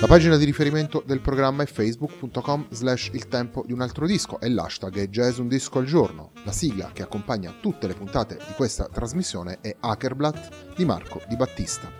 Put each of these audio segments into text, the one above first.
La pagina di riferimento del programma è facebook.com slash il tempo di un altro disco e l'hashtag è jazz un disco al giorno. La sigla che accompagna tutte le puntate di questa trasmissione è Hackerblatt di Marco Di Battista.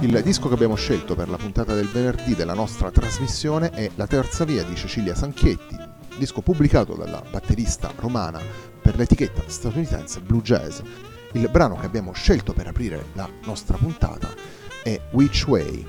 Il disco che abbiamo scelto per la puntata del venerdì della nostra trasmissione è La terza via di Cecilia Sanchietti, disco pubblicato dalla batterista romana per l'etichetta statunitense Blue Jazz. Il brano che abbiamo scelto per aprire la nostra puntata è Which Way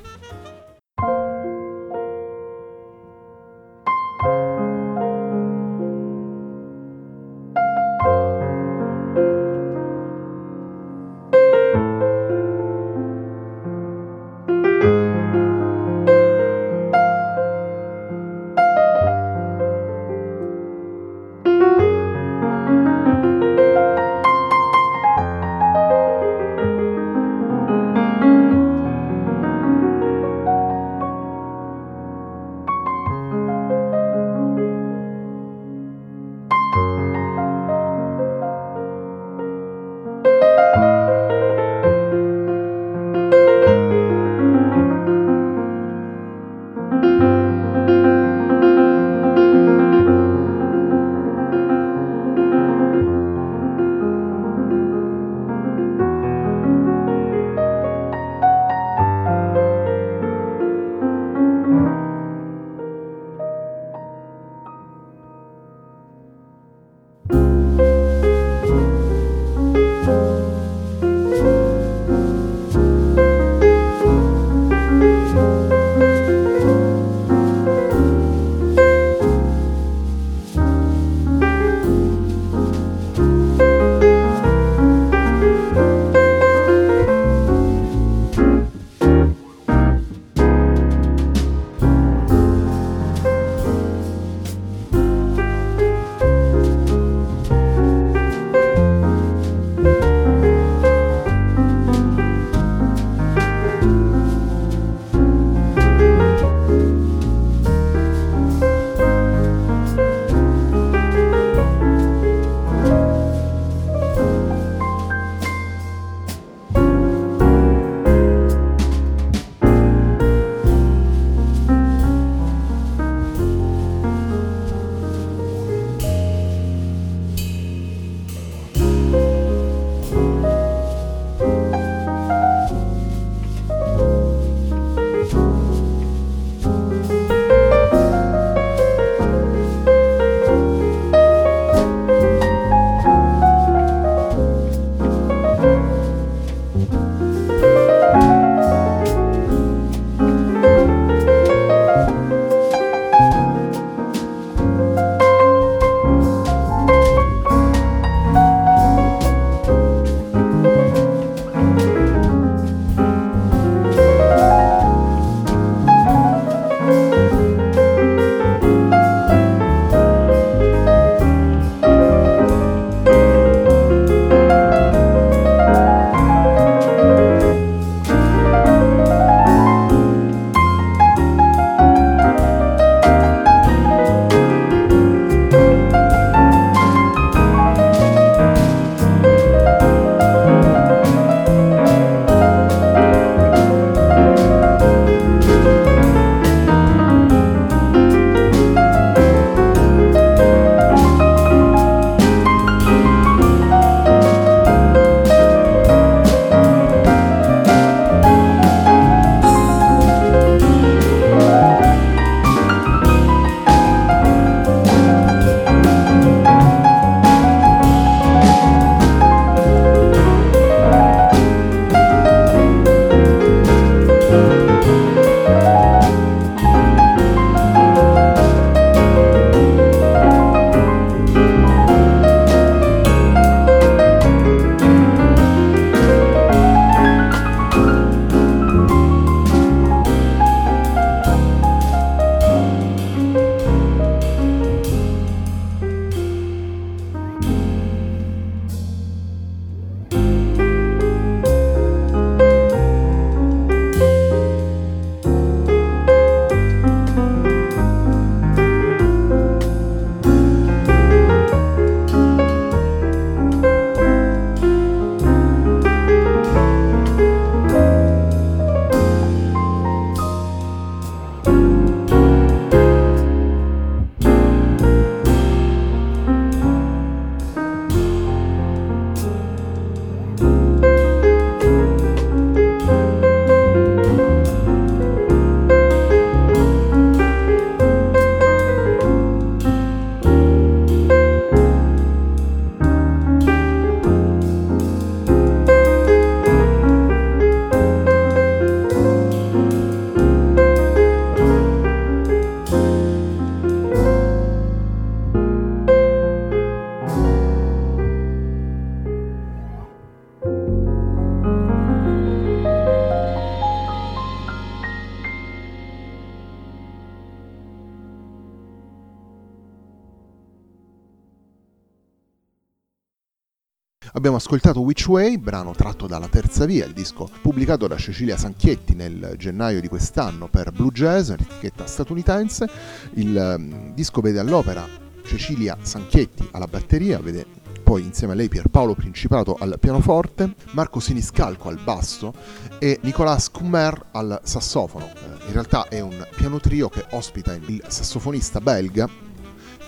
Abbiamo ascoltato Which Way, brano tratto dalla Terza Via, il disco pubblicato da Cecilia Sanchietti nel gennaio di quest'anno per Blue Jazz, un'etichetta statunitense. Il um, disco vede all'opera Cecilia Sanchietti alla batteria, vede poi insieme a lei Pierpaolo Principato al pianoforte, Marco Siniscalco al basso e Nicolas Kummer al sassofono. Eh, in realtà è un piano trio che ospita il sassofonista belga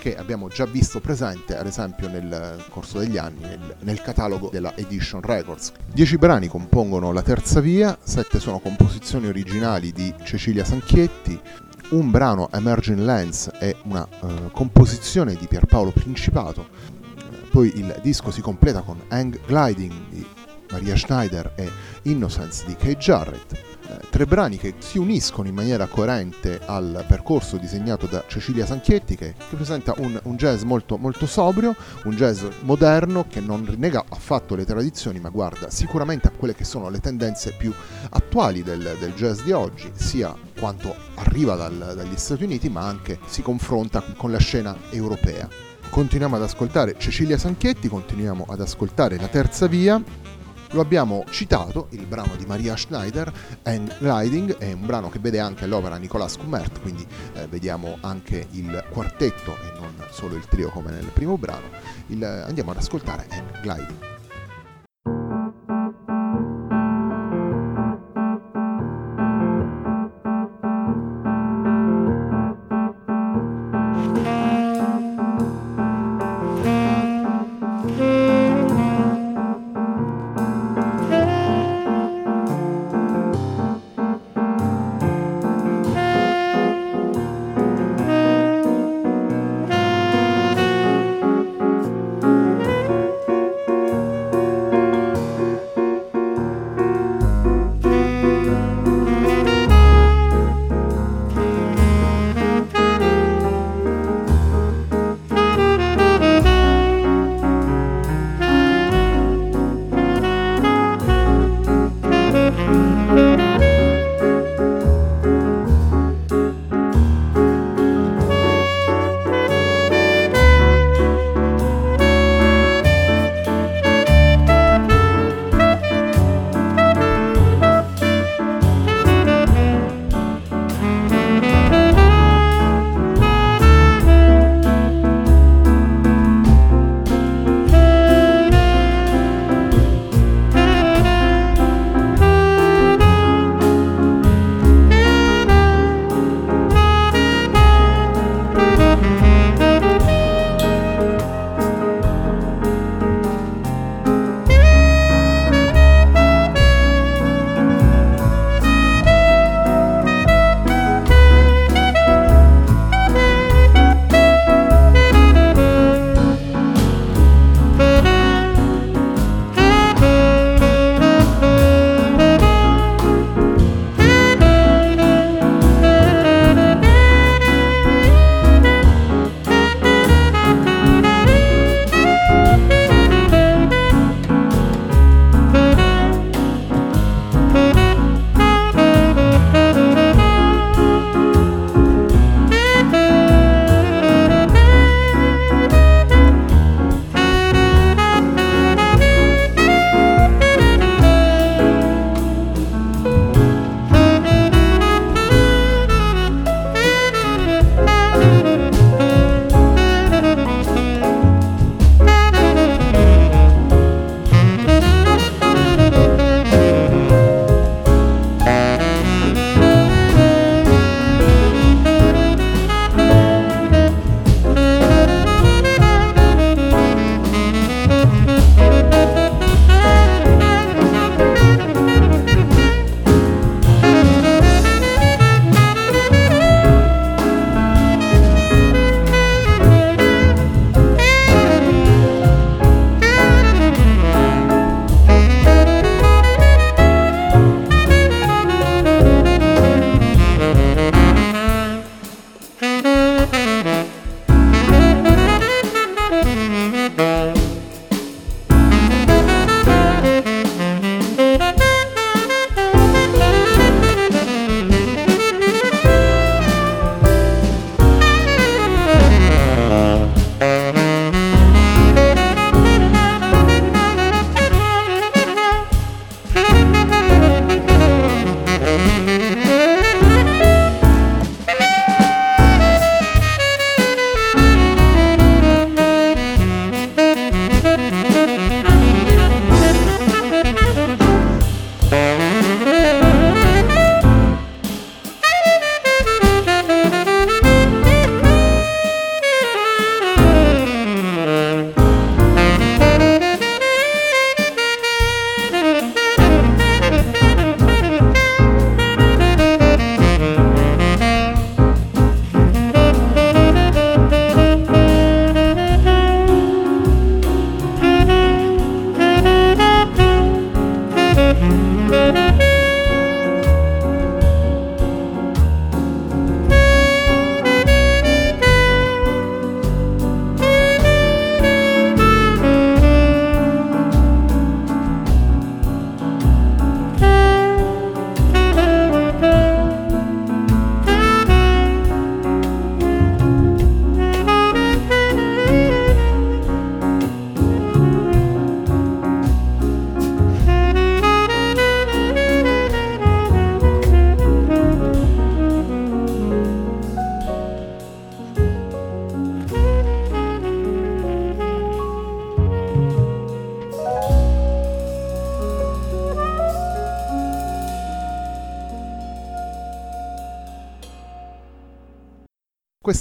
che abbiamo già visto presente ad esempio nel corso degli anni nel, nel, catalogo della Edition Records. Dieci brani compongono la terza via, sette sono composizioni originali di Cecilia Sanchietti, un brano Emerging Lens è una uh, composizione di Pierpaolo Principato, poi il disco si completa con Hang Gliding di Maria Schneider e Innocence di Kay Jarrett, eh, tre brani che si uniscono in maniera coerente al percorso disegnato da Cecilia Sanchietti che, che presenta un, un, jazz molto, molto sobrio, un jazz moderno che non rinnega affatto le tradizioni ma guarda sicuramente a quelle che sono le tendenze più attuali del, del jazz di oggi, sia quanto arriva dal, dagli Stati Uniti ma anche si confronta con la scena europea continuiamo ad ascoltare Cecilia Sanchetti, continuiamo ad ascoltare La Terza Via. Lo abbiamo citato, il brano di Maria Schneider, And Gliding, è un brano che vede anche l'opera Nicolas Kummert, quindi eh, vediamo anche il quartetto e non solo il trio come nel primo brano. Il, andiamo ad ascoltare And Gliding.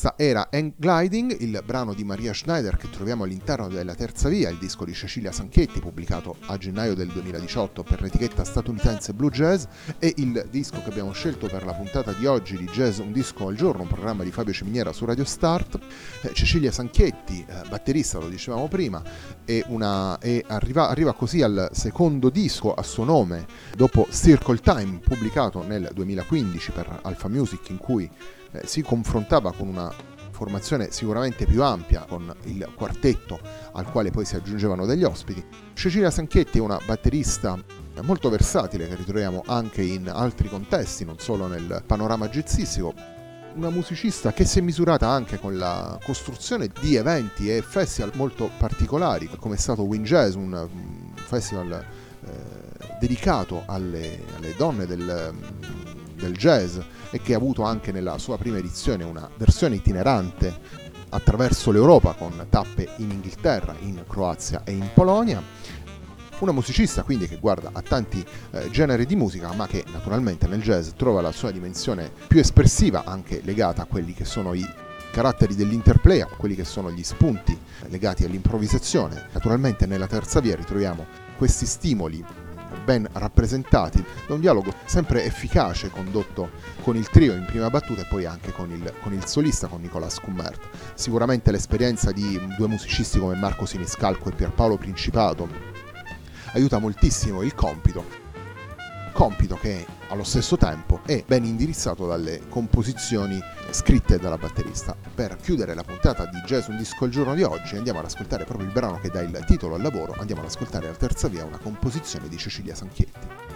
Questa era End Gliding, il brano di Maria Schneider che troviamo all'interno della Terza Via, il disco di Cecilia Sanchetti pubblicato a gennaio del 2018 per l'etichetta statunitense Blue Jazz e il disco che abbiamo scelto per la puntata di oggi di Jazz Un disco al giorno, un programma di Fabio Ciminiera su Radio Start. Eh, Cecilia Sanchetti, eh, batterista, lo dicevamo prima, una, arriva, arriva così al secondo disco a suo nome dopo Circle Time pubblicato nel 2015 per Alpha Music in cui eh, si confrontava con una formazione sicuramente più ampia con il quartetto al quale poi si aggiungevano degli ospiti. Cecilia Sanchetti è una batterista molto versatile che ritroviamo anche in altri contesti, non solo nel panorama jazzistico. Una musicista che si è misurata anche con la costruzione di eventi e festival molto particolari, come è stato Wind Jazz, un festival eh, dedicato alle, alle donne del, del jazz e che ha avuto anche nella sua prima edizione una versione itinerante attraverso l'Europa con tappe in Inghilterra, in Croazia e in Polonia. Una musicista quindi che guarda a tanti eh, generi di musica ma che naturalmente nel jazz trova la sua dimensione più espressiva anche legata a quelli che sono i caratteri dell'interplay, a quelli che sono gli spunti legati all'improvvisazione. Naturalmente nella terza via ritroviamo questi stimoli ben rappresentati da un dialogo sempre efficace condotto con il trio in prima battuta e poi anche con il, con il solista, con Nicolas Cummert. Sicuramente l'esperienza di due musicisti come Marco Siniscalco e Pierpaolo Principato aiuta moltissimo il compito compito che allo stesso tempo è ben indirizzato dalle composizioni scritte dalla batterista. Per chiudere la puntata di Jazz Un Disco al giorno di oggi andiamo ad ascoltare proprio il brano che dà il titolo al lavoro, andiamo ad ascoltare la terza via, una composizione di Cecilia Sanchietti.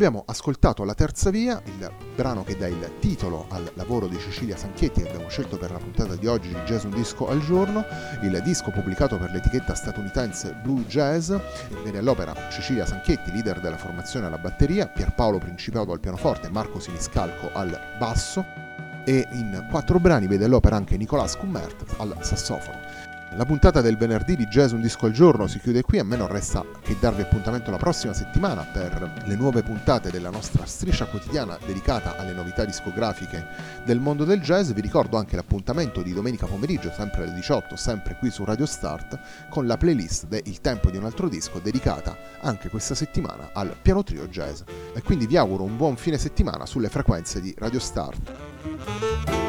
Abbiamo ascoltato La Terza Via, il brano che dà il titolo al lavoro di Cecilia Sanchetti che abbiamo scelto per la puntata di oggi di Jazz Un Disco al Giorno, il disco pubblicato per l'etichetta statunitense Blue Jazz, vede all'opera Cecilia Sanchetti, leader della formazione alla batteria, Pierpaolo Principato al pianoforte, Marco Siniscalco al basso e in quattro brani vede all'opera anche Nicolas Cummert al sassofono. La puntata del venerdì di Jazz Un Disco al Giorno si chiude qui, a me non resta che darvi appuntamento la prossima settimana per le nuove puntate della nostra striscia quotidiana dedicata alle novità discografiche del mondo del jazz. Vi ricordo anche l'appuntamento di domenica pomeriggio, sempre alle 18, sempre qui su Radio Start, con la playlist de Il tempo di un altro disco dedicata anche questa settimana al piano trio jazz. E quindi vi auguro un buon fine settimana sulle frequenze di Radio Start.